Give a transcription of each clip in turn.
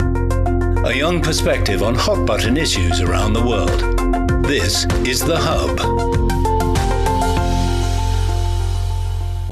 A young perspective on hot button issues around the world. This is The Hub.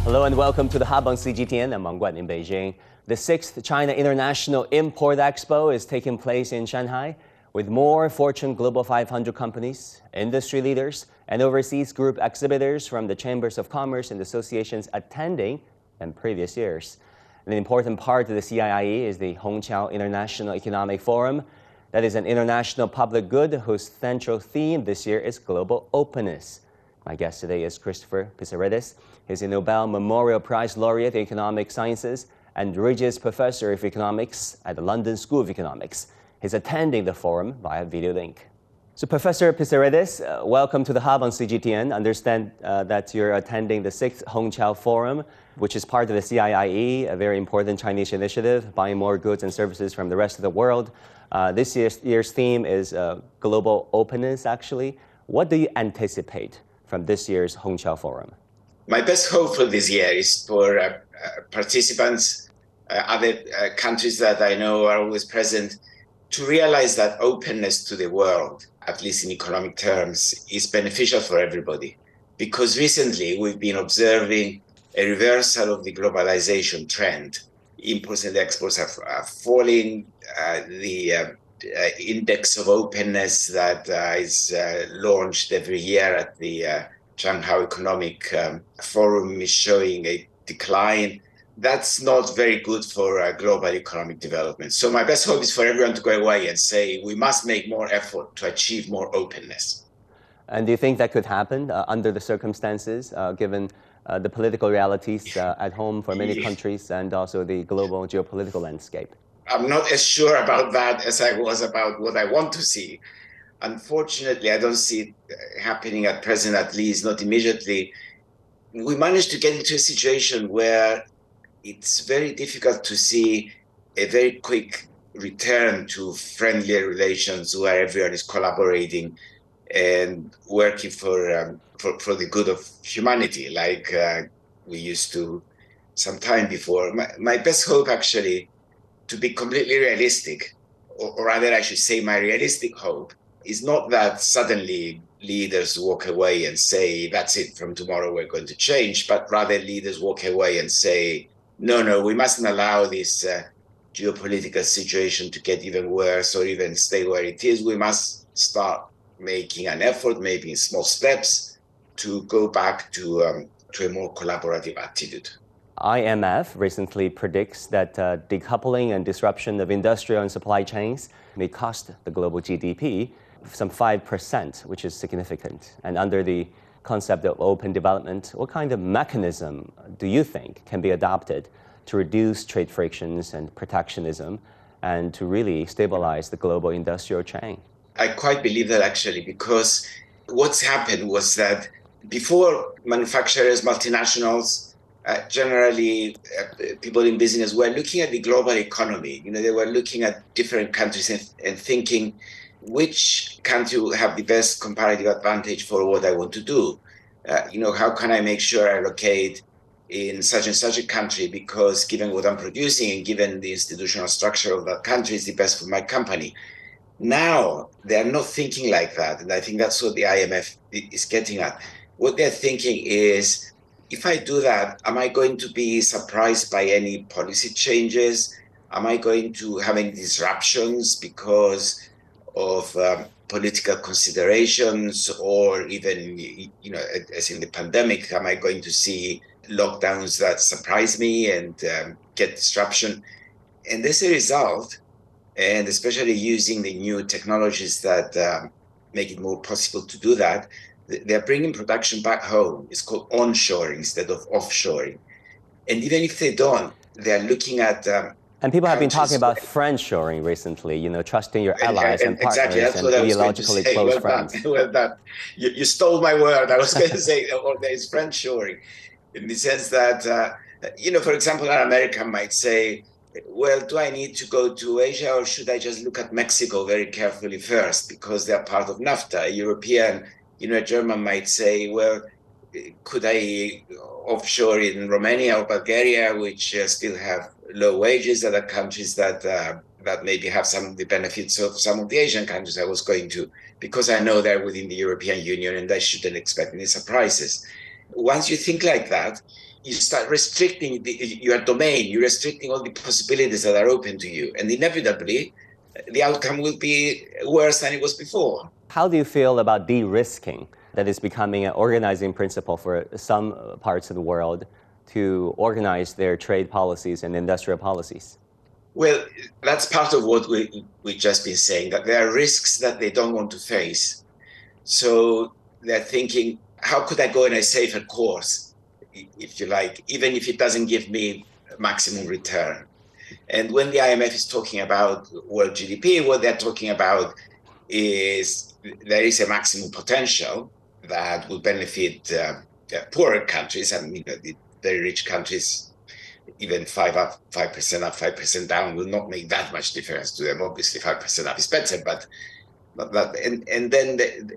Hello and welcome to The Hub on CGTN. I'm Wang Guan in Beijing. The sixth China International Import Expo is taking place in Shanghai with more Fortune Global 500 companies, industry leaders, and overseas group exhibitors from the Chambers of Commerce and associations attending than previous years. An important part of the CIIE is the Hongqiao International Economic Forum. That is an international public good whose central theme this year is global openness. My guest today is Christopher Pissarides. He's a Nobel Memorial Prize laureate in economic sciences and Regius Professor of Economics at the London School of Economics. He's attending the forum via video link. So, Professor Pissarides, uh, welcome to the Hub on CGTN. Understand uh, that you're attending the sixth Hongqiao Forum, which is part of the CIIE, a very important Chinese initiative, buying more goods and services from the rest of the world. Uh, this year's, year's, theme is uh, global openness, actually. What do you anticipate from this year's Hongqiao Forum? My best hope for this year is for uh, uh, participants, other countries that I know are always present, to realize that openness to the world, at least in economic terms, is beneficial for everybody. Because recently we've been observing a reversal of the globalization trend. Imports and exports are, are falling. Uh, the uh, uh, index of openness that uh, is uh, launched every year at the uh, Shanghai Economic um, Forum is showing a decline that's not very good for global economic development. So my best hope is for everyone to go away and say we must make more effort to achieve more openness. And do you think that could happen uh, under the circumstances, uh, given uh, the political realities uh, at home for many countries and also the global geopolitical landscape? I'm not as sure about that as I was about what I want to see. Unfortunately, I don't see it uh, happening at present, at least not immediately. We managed to get into a situation where it's very difficult to see a very quick return to friendlier relations where everyone is collaborating and working for um, for, for the good of humanity, like uh, we used to some time before. My, my best hope, actually, to be completely realistic, or, or rather, I should say, my realistic hope is not that suddenly leaders walk away and say, that's it, from tomorrow we're going to change, but rather leaders walk away and say, no, no, we mustn't allow this uh, geopolitical situation to get even worse or even stay where it is. We must start making an effort, maybe in small steps, to go back to, um, to a more collaborative attitude. IMF recently predicts that uh, decoupling and disruption of industrial and supply chains may cost the global GDP some 5%, which is significant. And under the concept of open development, what kind of mechanism do you think can be adopted to reduce trade frictions and protectionism and to really stabilize the global industrial chain? I quite believe that actually, because what's happened was that before manufacturers, multinationals, uh, generally uh, people in business were looking at the global economy. You know, they were looking at different countries and, and thinking, which country will have the best comparative advantage for what I want to do? Uh, you know, how can I make sure I locate in such and such a country because given what I'm producing and given the institutional structure of that country is the best for my company. Now they are not thinking like that. And I think that's what the IMF is getting at. What they're thinking is if I do that, am I going to be surprised by any policy changes? Am I going to have any disruptions because of um, political considerations or even you know as in the pandemic am i going to see lockdowns that surprise me and um, get disruption and as a result and especially using the new technologies that um, make it more possible to do that they're bringing production back home it's called onshoring instead of offshoring and even if they don't they're looking at um, and people have been talking about friendshoring recently, you know, trusting your allies and, and partners exactly, and ideologically close well friends. Done. well done. You, you, stole my word. I was going to say, or oh, there is friendshoring, in the sense that, uh, you know, for example, an American might say, well, do I need to go to Asia or should I just look at Mexico very carefully first because they're part of NAFTA? A European, you know, a German might say, well, could I offshore in Romania or Bulgaria, which uh, still have low wages, other countries that are that maybe have some of the benefits of some of the Asian countries I was going to, because I know they're within the European Union and I shouldn't expect any surprises. Once you think like that, you start restricting the, your domain, you're restricting all the possibilities that are open to you. And inevitably, the outcome will be worse than it was before. How do you feel about de risking that is becoming an organizing principle for some parts of the world to organize their trade policies and industrial policies? Well, that's part of what we, we've just been saying that there are risks that they don't want to face. So they're thinking, how could I go in a safer course, if you like, even if it doesn't give me maximum return? And when the IMF is talking about world GDP, what they're talking about is there is a maximum potential that will benefit uh, poorer countries. I mean, the very rich countries, even five up, five percent up, five percent down, will not make that much difference to them. Obviously, five percent up is better, but but, but and and then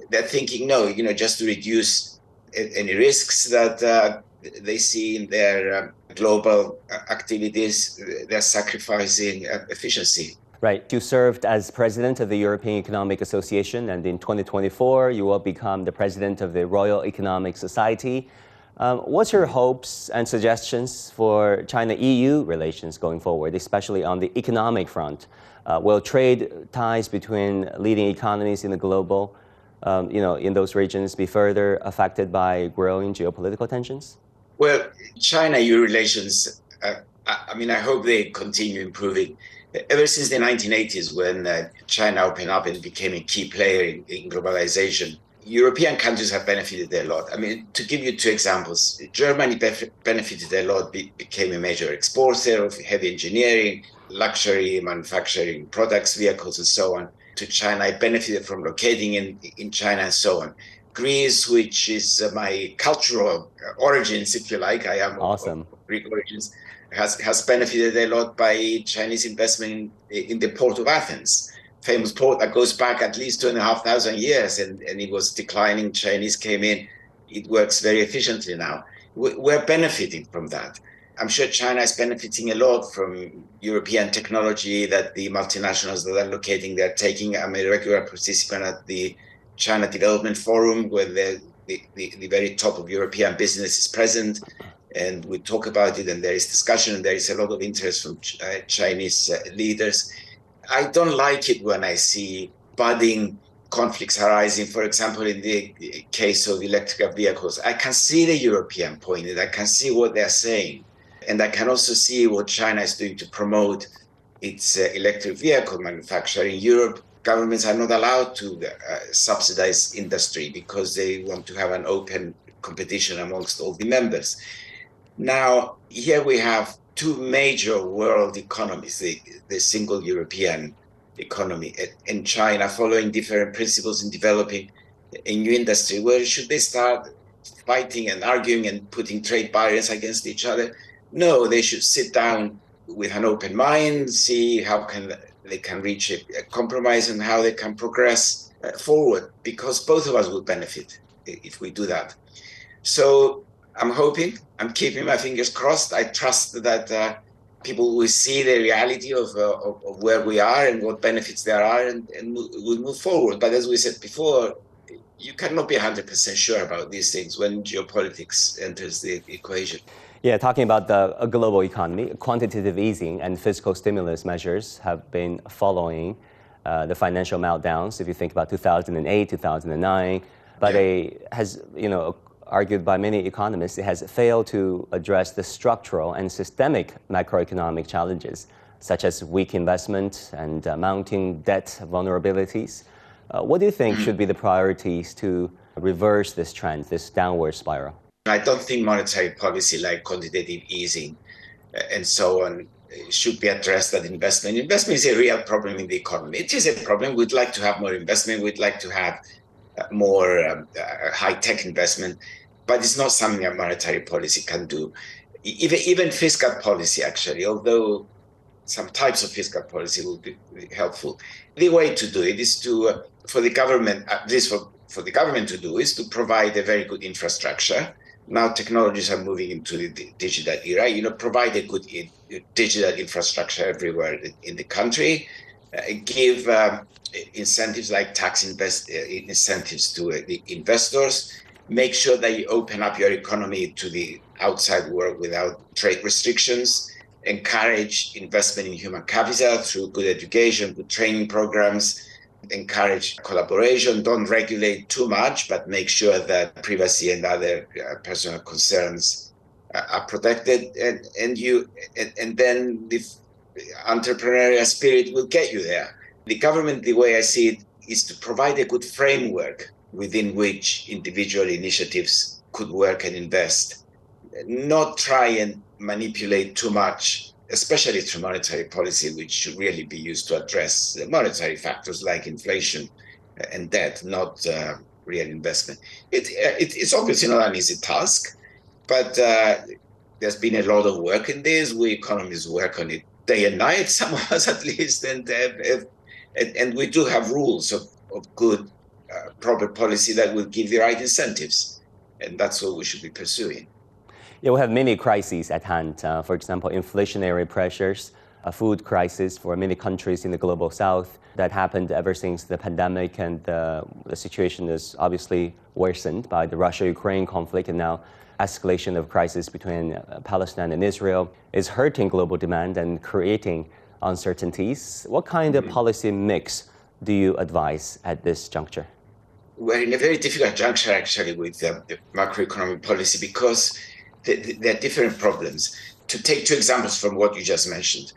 they're thinking, no, you know, just to reduce any risks that uh, they see in their um, global activities, they're sacrificing uh, efficiency. Right. You served as president of the European Economic Association, and in 2024, you will become the president of the Royal Economic Society. Um, what's your hopes and suggestions for China EU relations going forward, especially on the economic front? Uh, will trade ties between leading economies in the global, um, you know, in those regions be further affected by growing geopolitical tensions? Well, China EU relations, uh, I mean, I hope they continue improving ever since the 1980s, when uh, China opened up and became a key player in, in, globalization, European countries have benefited a lot. I mean, to give you two examples, Germany bef- benefited a lot, be- became a major exporter of heavy engineering, luxury manufacturing products, vehicles, and so on. To China, It benefited from locating in, in China and so on. Greece, which is uh, my cultural origins, if you like, I am awesome. of, of Greek origins has, has benefited a lot by Chinese investment in, in the port of Athens, famous port that goes back at least two and a half thousand years, and, and it was declining. Chinese came in. It works very efficiently now. We're benefiting from that. I'm sure China is benefiting a lot from European technology that the multinationals that are locating, they're taking. I'm a regular participant at the China Development Forum, where the, the, the, very top of European business is present and we talk about it and there is discussion and there is a lot of interest from uh, Chinese uh, leaders. I don't like it when I see budding conflicts arising, for example, in the case of electrical vehicles. I can see the European point and I can see what they're saying. And I can also see what China is doing to promote its uh, electric vehicle manufacture. In Europe, governments are not allowed to uh, subsidize industry because they want to have an open competition amongst all the members. Now, here we have two major world economies, the, the single European economy and China following different principles in developing a new industry. Where should they start fighting and arguing and putting trade barriers against each other? No, they should sit down with an open mind, see how can they can reach a, a compromise and how they can progress uh, forward because both of us will benefit if we do that. So I'm hoping, I'm keeping my fingers crossed. I trust that uh, people will see the reality of, uh, of, of, where we are and what benefits there are and, and will move forward. But as we said before, you cannot be 100% sure about these things when geopolitics enters the equation. Yeah, talking about the global economy, quantitative easing and fiscal stimulus measures have been following uh, the financial meltdowns. If you think about 2008, 2009, but it has you know argued by many economists, it has failed to address the structural and systemic macroeconomic challenges, such as weak investment and uh, mounting debt vulnerabilities. Uh, what do you think should be the priorities to reverse this trend, this downward spiral? I don't think monetary policy like quantitative easing uh, and so on should be addressed at investment. Investment is a real problem in the economy. It is a problem. We'd like to have more investment. We'd like to have uh, more um, uh, high tech investment but it's not something a monetary policy can do. Even, even fiscal policy, actually, although some types of fiscal policy will be helpful. The way to do it is to, uh, for the government, at least for, for the government to do, is to provide a very good infrastructure now technologies are moving into the digital era. You know, provide a good digital infrastructure everywhere in the country, uh, give um, incentives like tax invest uh, incentives to uh, the investors, make sure that you open up your economy to the outside world without trade restrictions, encourage investment in human capital through good education, good training programs, encourage collaboration, don't regulate too much, but make sure that privacy and other uh, personal concerns uh, are protected. And, and you and, and then the entrepreneurial spirit will get you there. The government, the way I see it, is to provide a good framework within which individual initiatives could work and invest, not try and manipulate too much especially through monetary policy, which should really be used to address monetary factors like inflation and debt, not uh, real investment. It, uh, it, it's obviously not an easy task, but uh, there's been a lot of work in this. We economists work on it day and night, some of us at least, and uh, and, and, we do have rules of, of good, uh, proper policy that will give the right incentives, and that's what we should be pursuing. Yeah, we have many crises at hand. Uh, for example, inflationary pressures, a food crisis for many countries in the global south that happened ever since the pandemic, and uh, the situation is obviously worsened by the Russia-Ukraine conflict, and now escalation of crisis between uh, Palestine and Israel is hurting global demand and creating uncertainties. What kind of mm-hmm. policy mix do you advise at this juncture? We're in a very difficult juncture actually with uh, macroeconomic policy because there are different problems. To take two examples from what you just mentioned,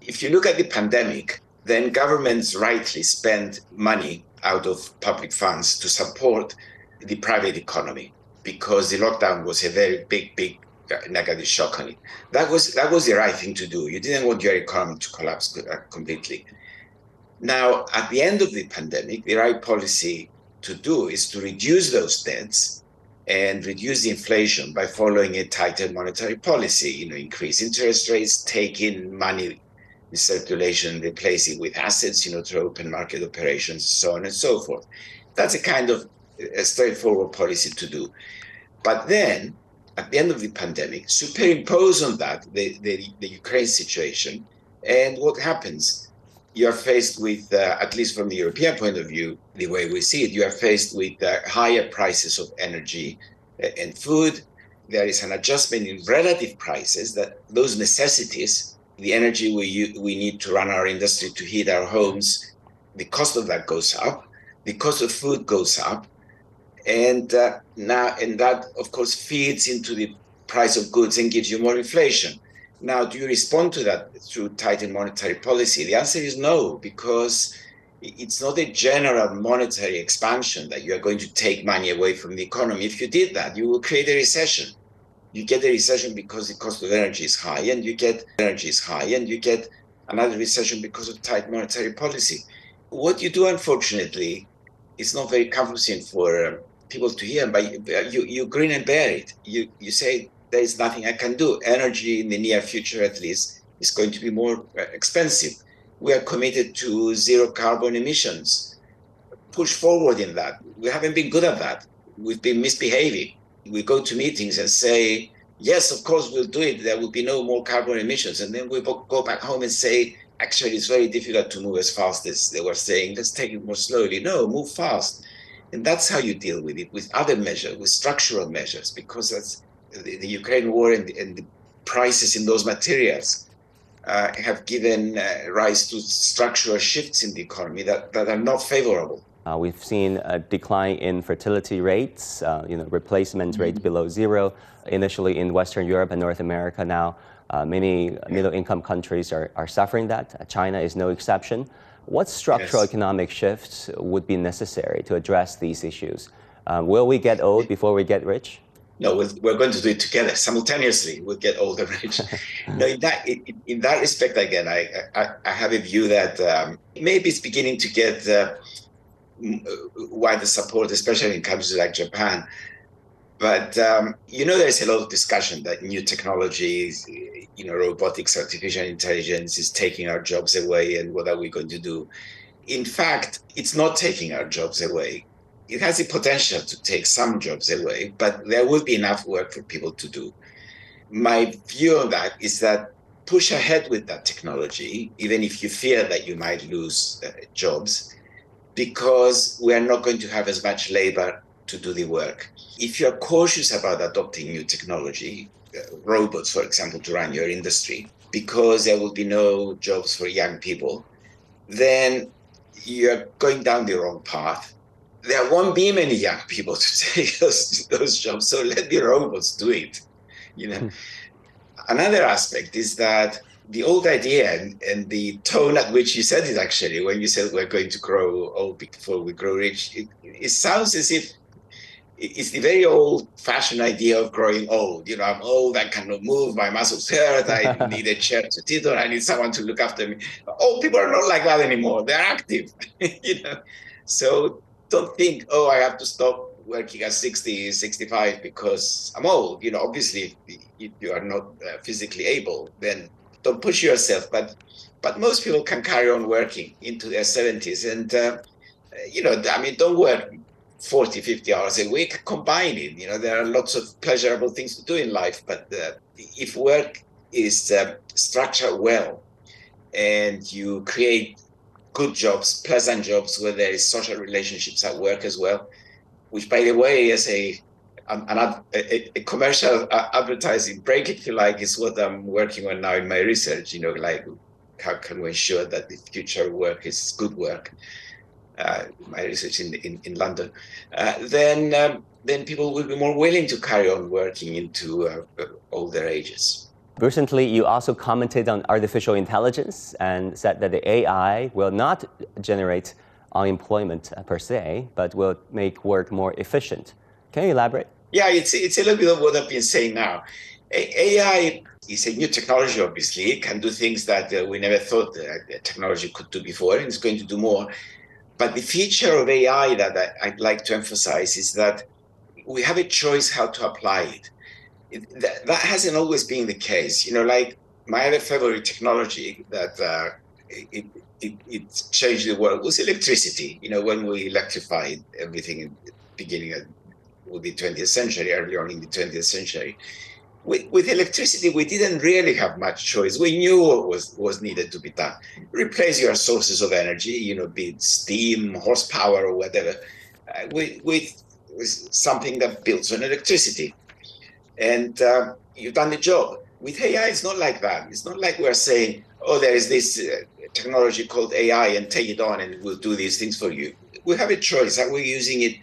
if you look at the pandemic, then governments rightly spend money out of public funds to support the private economy because the lockdown was a very big, big uh, negative shock on it. That was that was the right thing to do. You didn't want your economy to collapse uh, completely. Now, at the end of the pandemic, the right policy to do is to reduce those debts and reduce the inflation by following a tighter monetary policy, you know, increase interest rates, take in money in circulation, replace it with assets, you know, through open market operations, so on and so forth. That's a kind of a straightforward policy to do. But then, at the end of the pandemic, superimpose on that the, the, the Ukraine situation, and what happens? You are faced with, uh, at least from the European point of view, the way we see it, you are faced with uh, higher prices of energy uh, and food. There is an adjustment in relative prices that those necessities, the energy we, we need to run our industry to heat our homes, the cost of that goes up, the cost of food goes up. And uh, now, and that of course feeds into the price of goods and gives you more inflation. Now, do you respond to that through tightened monetary policy? The answer is no, because it's not a general monetary expansion that you are going to take money away from the economy. If you did that, you will create a recession. You get a recession because the cost of energy is high, and you get energy is high, and you get another recession because of tight monetary policy. What you do, unfortunately, is not very comforting for um, people to hear, but you, you grin and bear it. You, you say, there is nothing I can do. Energy in the near future, at least, is going to be more uh, expensive. We are committed to zero carbon emissions. Push forward in that. We haven't been good at that. We've been misbehaving. We go to meetings and say, yes, of course, we'll do it. There will be no more carbon emissions. And then we go back home and say, actually, it's very difficult to move as fast as they were saying. Let's take it more slowly. No, move fast. And that's how you deal with it, with other measures, with structural measures, because that's the, the Ukraine war and, and, the prices in those materials uh, have given uh, rise to structural shifts in the economy that, that are not favorable. Uh, we've seen a decline in fertility rates, uh, you know, replacement mm-hmm. rates below zero, initially in Western Europe and North America. Now, uh, many middle-income countries are, are suffering that. China is no exception. What structural yes. economic shifts would be necessary to address these issues? Uh, will we get old before we get rich? No, we're, we're going to do it together simultaneously. We'll get all the rich. no, in that in, in, that respect, again, I, I, I have a view that um, maybe it's beginning to get uh, wider support, especially in countries like Japan. But um, you know, there's a lot of discussion that new technologies, you know, robotics, artificial intelligence is taking our jobs away, and what are we going to do? In fact, it's not taking our jobs away it has the potential to take some jobs away, but there will be enough work for people to do. My view on that is that push ahead with that technology, even if you fear that you might lose uh, jobs, because we are not going to have as much labor to do the work. If you're cautious about adopting new technology, uh, robots, for example, to run your industry, because there will be no jobs for young people, then you're going down the wrong path. There won't be many young people to take those, those jobs, so let the robots do it. You know. Hmm. Another aspect is that the old idea and, and, the tone at which you said it actually, when you said we're going to grow old before we grow rich, it, it sounds as if it's the very old fashioned idea of growing old. You know, I'm old, I cannot move, my muscles hurt, I need a chair to sit on, I need someone to look after me. Old people are not like that anymore. They're active. you know. So don't think, oh, I have to stop working at 60, 65 because I'm old. You know, obviously if you are not uh, physically able, then don't push yourself. But but most people can carry on working into their 70s. And, uh, you know, I mean, don't work 40, 50 hours a week, combine it. You know, there are lots of pleasurable things to do in life, but uh, if work is uh, structured well and you create good jobs, pleasant jobs where there is social relationships at work as well, which, by the way, is a an, an a, a, commercial advertising break, if you like, is what I'm working on now in my research. You know, like how can we ensure that the future work is good work? uh, my research in, in, in London, uh, then, um, then people will be more willing to carry on working into uh, older ages. Recently, you also commented on artificial intelligence and said that the AI will not generate unemployment uh, per se, but will make work more efficient. Can you elaborate? Yeah, it's, it's a little bit of what I've been saying now. AI is a new technology, obviously. It can do things that uh, we never thought technology could do before, and it's going to do more. But the feature of AI that I, would like to emphasize is that we have a choice how to apply it. That, that, hasn't always been the case. You know, like my other favorite technology that uh, it, it, it, changed the world was electricity. You know, when we electrified everything in the beginning of the 20th century, early on in the 20th century, with, with, electricity, we didn't really have much choice. We knew what was, was needed to be done. Replace your sources of energy, you know, be it steam, horsepower, or whatever, uh, with, with, something that builds on electricity. And uh, you've done the job. With AI, it's not like that. It's not like we're saying, oh, there is this uh, technology called AI and take it on and we'll do these things for you. We have a choice. Are we using it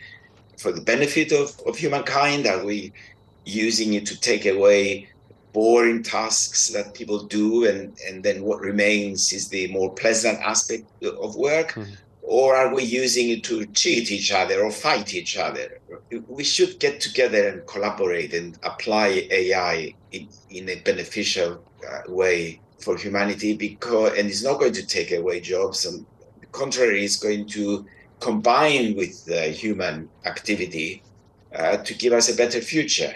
for the benefit of, of humankind? Are we using it to take away boring tasks that people do and, and then what remains is the more pleasant aspect of work mm-hmm. or are we using it to cheat each other or fight each other we should get together and collaborate and apply ai in, in a beneficial uh, way for humanity because and it's not going to take away jobs and the contrary is going to combine with human activity uh, to give us a better future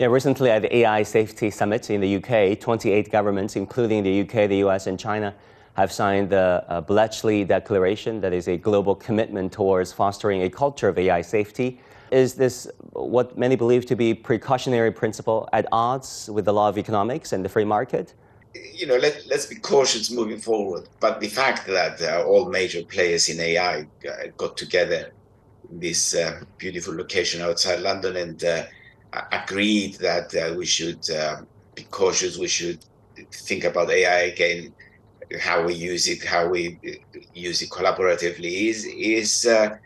yeah, recently at the AI Safety Summit in the UK, 28 governments, including the UK, the US, and China, have signed the uh, Bletchley Declaration, that is a global commitment towards fostering a culture of AI safety. Is this what many believe to be precautionary principle at odds with the law of economics and the free market? You know, let, let's be cautious moving forward. But the fact that uh, all major players in AI uh, got together in this uh, beautiful location outside London and uh, agreed that uh, we should uh, be cautious. We should think about AI again, how we use it, how we uh, use it collaboratively. Is is uh,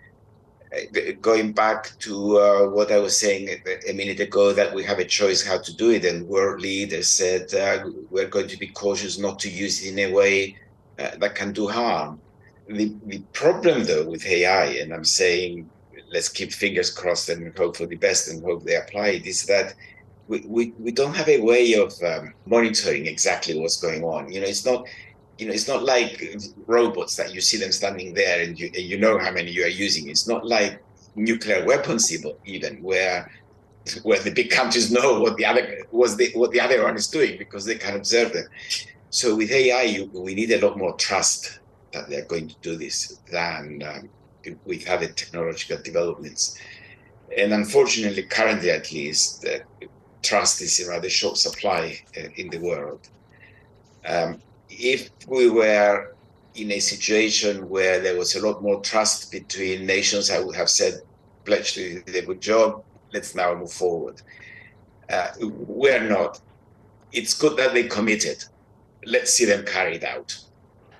going back to uh, what I was saying a minute ago that we have a choice how to do it, and world leaders said uh, we're going to be cautious not to use it in a way that can do harm. The, the problem though with AI, and I'm saying let's keep fingers crossed and hope for the best and hope they apply it is that we, we, we don't have a way of um, monitoring exactly what's going on. You know, it's not you know, it's not like robots that you see them standing there and you, and you know how many you are using. It's not like nuclear weapons even where where the big countries know what the other was the what the other one is doing because they can observe them. So with AI, you, we need a lot more trust that they're going to do this than um, with other technological developments. And unfortunately, currently at least, uh, trust is in rather short supply uh, in the world. Um, if we were in a situation where there was a lot more trust between nations, I would have said, Bletchley did a good job, let's now move forward. Uh, we're not. It's good that they committed. Let's see them carried out.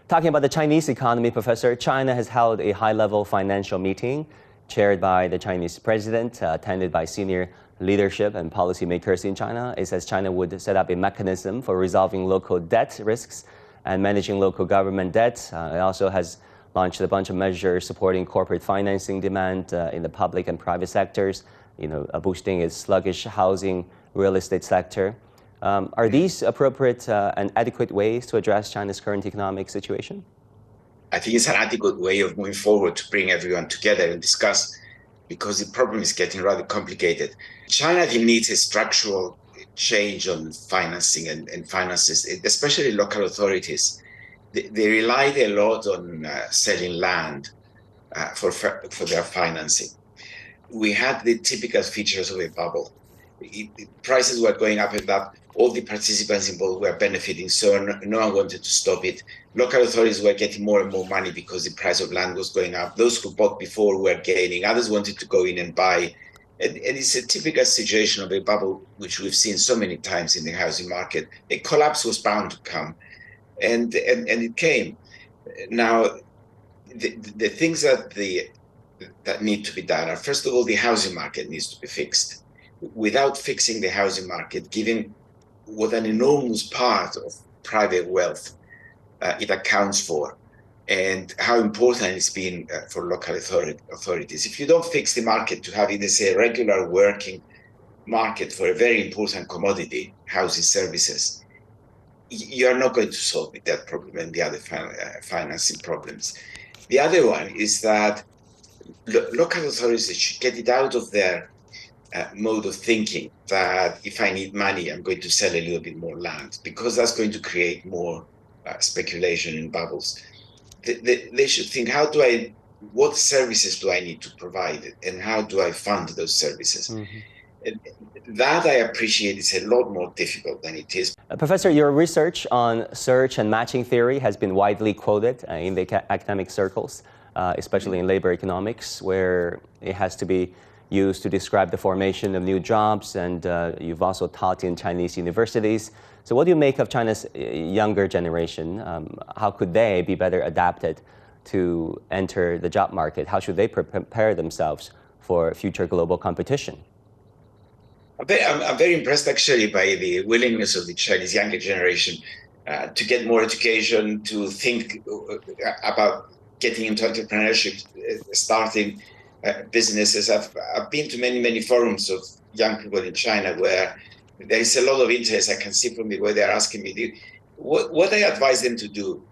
Talking about the Chinese economy, Professor, China has held a high level financial meeting chaired by the Chinese president, uh, attended by senior leadership and policymakers in China. It says China would set up a mechanism for resolving local debt risks and managing local government debt. Uh, it also has launched a bunch of measures supporting corporate financing demand uh, in the public and private sectors, you know, uh, boosting its sluggish housing real estate sector. Um, are these appropriate uh, and adequate ways to address China's current economic situation? I think it's an adequate way of moving forward to bring everyone together and discuss because the problem is getting rather complicated. China needs a structural change on financing and, and finances, especially local authorities. They, they relied a lot on uh, selling land uh, for, for their financing. We had the typical features of a bubble. It, it, prices were going up and up. All the participants involved were benefiting, so no, no one wanted to stop it. Local authorities were getting more and more money because the price of land was going up. Those who bought before were gaining. Others wanted to go in and buy and, and, it's a typical situation of a bubble, which we've seen so many times in the housing market. A collapse was bound to come, and and, and it came. Now, the, the things that the that need to be done are first of all, the housing market needs to be fixed. Without fixing the housing market, given what an enormous part of private wealth uh, it accounts for, and how important it's been uh, for local authorities. If you don't fix the market to have it as a regular working market for a very important commodity, housing services, you are not going to solve that problem and the other uh, financing problems. The other one is that lo- local authorities should get it out of their uh, mode of thinking that if I need money, I'm going to sell a little bit more land because that's going to create more uh, speculation and bubbles they, they should think how do I what services do I need to provide and how do I fund those services? Mm-hmm. That I appreciate is a lot more difficult than it is. Uh, Professor, your research on search and matching theory has been widely quoted uh, in the ca- academic circles, uh, especially in labor economics, where it has to be used to describe the formation of new jobs, and uh, you've also taught in Chinese universities. So, what do you make of China's uh, younger generation? Um, how could they be better adapted to enter the job market? How should they prepare themselves for future global competition? I'm very, impressed actually by the willingness of the Chinese younger generation uh, to get more education, to think uh, about getting into entrepreneurship, uh, starting uh, businesses. I've, I've been to many, many forums of young people in China where there is a lot of interest I can see from the way they're asking me. What, what I advise them to do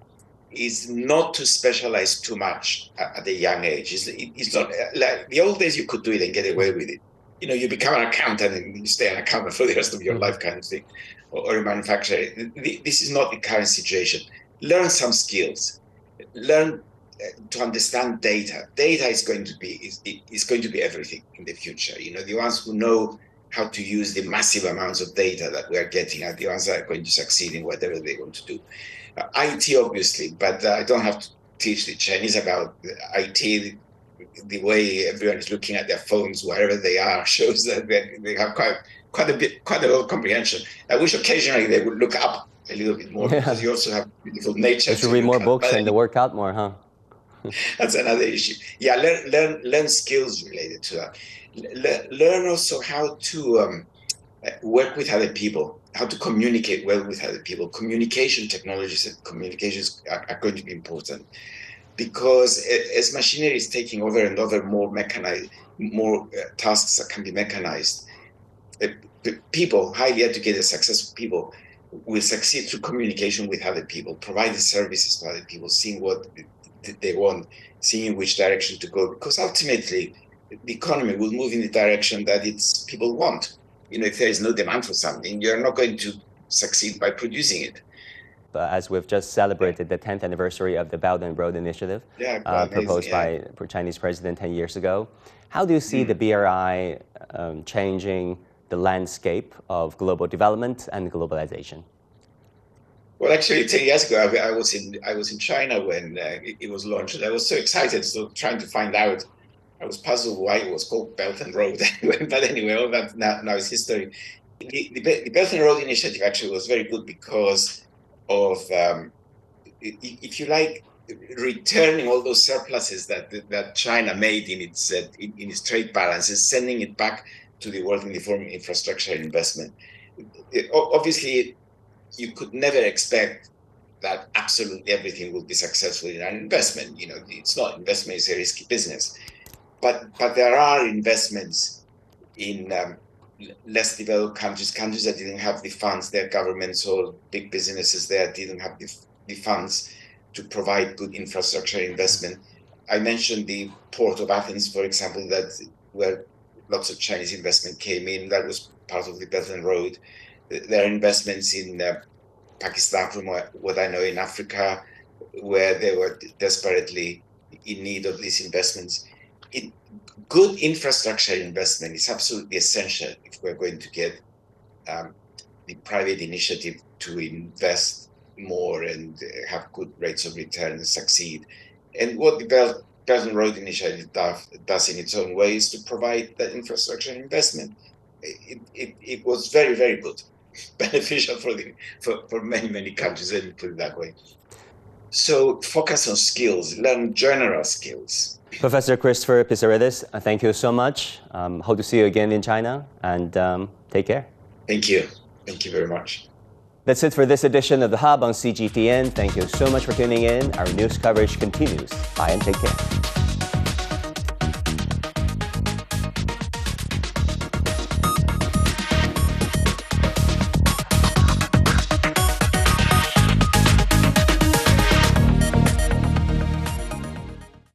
is not to specialize too much at a young age. It's, it's not like the old days you could do it and get away with it. You know, you become an accountant and you stay an accountant for the rest of your life, kind of thing, or, or a manufacturer. This is not the current situation. Learn some skills. Learn uh, to understand data. Data is going to be is, is going to be everything in the future. You know, the ones who know how to use the massive amounts of data that we are getting are the ones that are going to succeed in whatever they want to do. Uh, IT, obviously, but uh, I don't have to teach the Chinese about IT. The, the, way everyone is looking at their phones wherever they are shows that they, they have quite quite a bit, quite a lot of comprehension. I wish occasionally they would look up a little bit more yeah. because you also have beautiful nature. You should read more books and to work out more, huh? that's another issue. Yeah, learn learn learn skills related to that le- learn also how to um, work with other people, how to communicate well with other people. Communication technologies and communications are, are going to be important because as machinery is taking over and over more mechanized, more uh, tasks that can be mechanized, uh, people, highly educated, successful people, will succeed through communication with other people, providing services to other people, seeing what they want, seeing which direction to go. Because ultimately, the economy will move in the direction that its people want. You know, if there is no demand for something, you're not going to succeed by producing it. uh, as we've just celebrated the 10th anniversary of the Belt and Road Initiative Yeah, uh, proposed yeah. by Chinese president 10 years ago. How do you see Hmm. the BRI um, changing the landscape of global development and globalization? Well, actually, ten years ago, I, I was in I was in China when uh, it, it was launched. I was so excited, so trying to find out. I was puzzled why it was called Belt and Road. but anyway, all that now, now is history. The, the, the Belt and Road initiative actually was very good because of, um, if you like, returning all those surpluses that that China made in its uh, in, in its trade balance and sending it back to the world in the form of infrastructure investment. It- obviously, you could never expect that absolutely everything will be successful in an investment. You know, it's not investment; is a risky business. But but there are investments in um, less developed countries, countries that didn't have the funds, their governments or big businesses there didn't have the, the funds to provide good infrastructure investment. I mentioned the port of Athens, for example, that where lots of Chinese investment came in. That was part of the Belt and Road. There are investments in uh, Pakistan, from what, what I know, in Africa, where they were desperately in need of these investments. It, good infrastructure investment is absolutely essential if we're going to get um, the private initiative to invest more and have good rates of return and succeed. And what the Belt, Belt and Road Initiative does, does in its own way is to provide that infrastructure investment. It, it, it was very, very good, beneficial for, the, for, for many, many countries, let me put it that way. So focus on skills, learn general skills. Professor Christopher Pissarides, uh, thank you so much. Um, hope to see you again in China and um, take care. Thank you. Thank you very much. That's it for this edition of The Hub on CGTN. Thank you so much for tuning in. Our news coverage continues. Bye and take care.